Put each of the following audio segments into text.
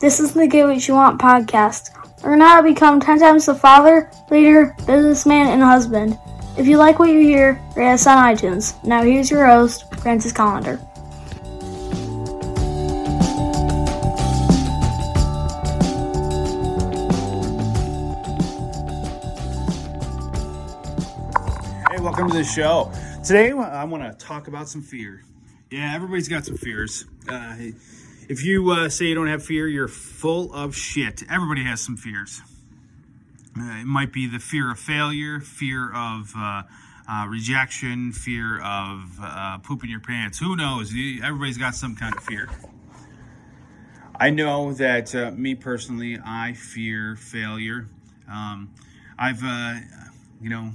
This is the Get What You Want podcast. Learn how to become 10 times the father, leader, businessman, and husband. If you like what you hear, rate us on iTunes. Now here's your host, Francis Collender. Hey, welcome to the show. Today, I want to talk about some fear. Yeah, everybody's got some fears. Uh, if you uh, say you don't have fear, you're full of shit. Everybody has some fears. Uh, it might be the fear of failure, fear of uh, uh, rejection, fear of uh, pooping your pants. Who knows? Everybody's got some kind of fear. I know that uh, me personally, I fear failure. Um, I've, uh, you know,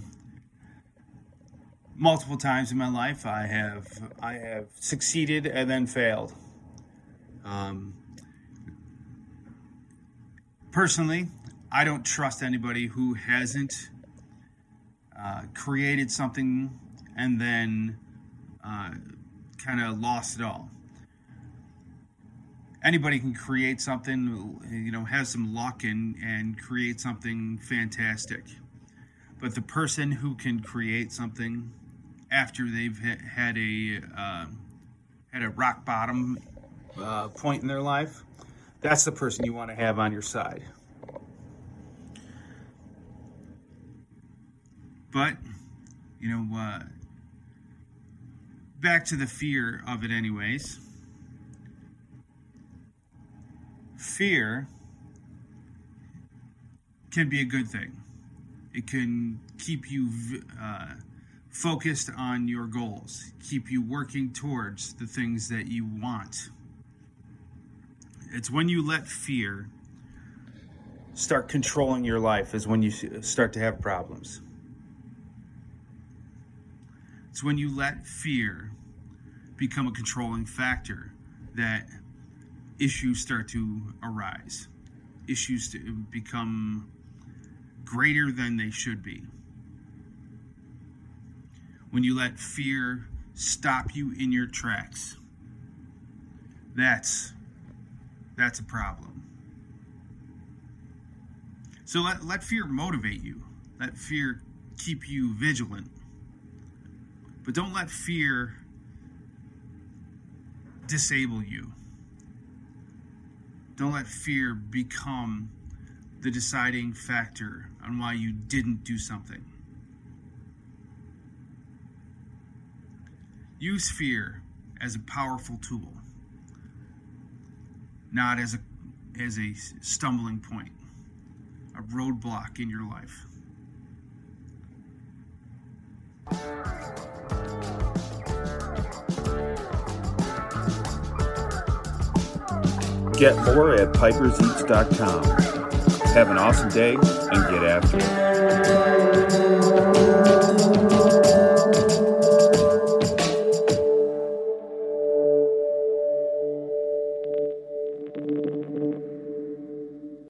multiple times in my life, I have I have succeeded and then failed. Um, personally, I don't trust anybody who hasn't uh, created something and then uh, kind of lost it all. Anybody can create something, you know, have some luck and, and create something fantastic. But the person who can create something after they've had a uh, had a rock bottom uh, point in their life, that's the person you want to have on your side. But you know, uh, back to the fear of it, anyways. Fear can be a good thing. It can keep you uh, focused on your goals, keep you working towards the things that you want. It's when you let fear start controlling your life, is when you start to have problems. It's when you let fear become a controlling factor that issues start to arise, issues to become greater than they should be when you let fear stop you in your tracks. That's that's a problem. So let, let fear motivate you. Let fear keep you vigilant. But don't let fear disable you. Don't let fear become the deciding factor on why you didn't do something. Use fear as a powerful tool, not as a as a stumbling point, a roadblock in your life. Get more at piperseats.com. Have an awesome day and get after it.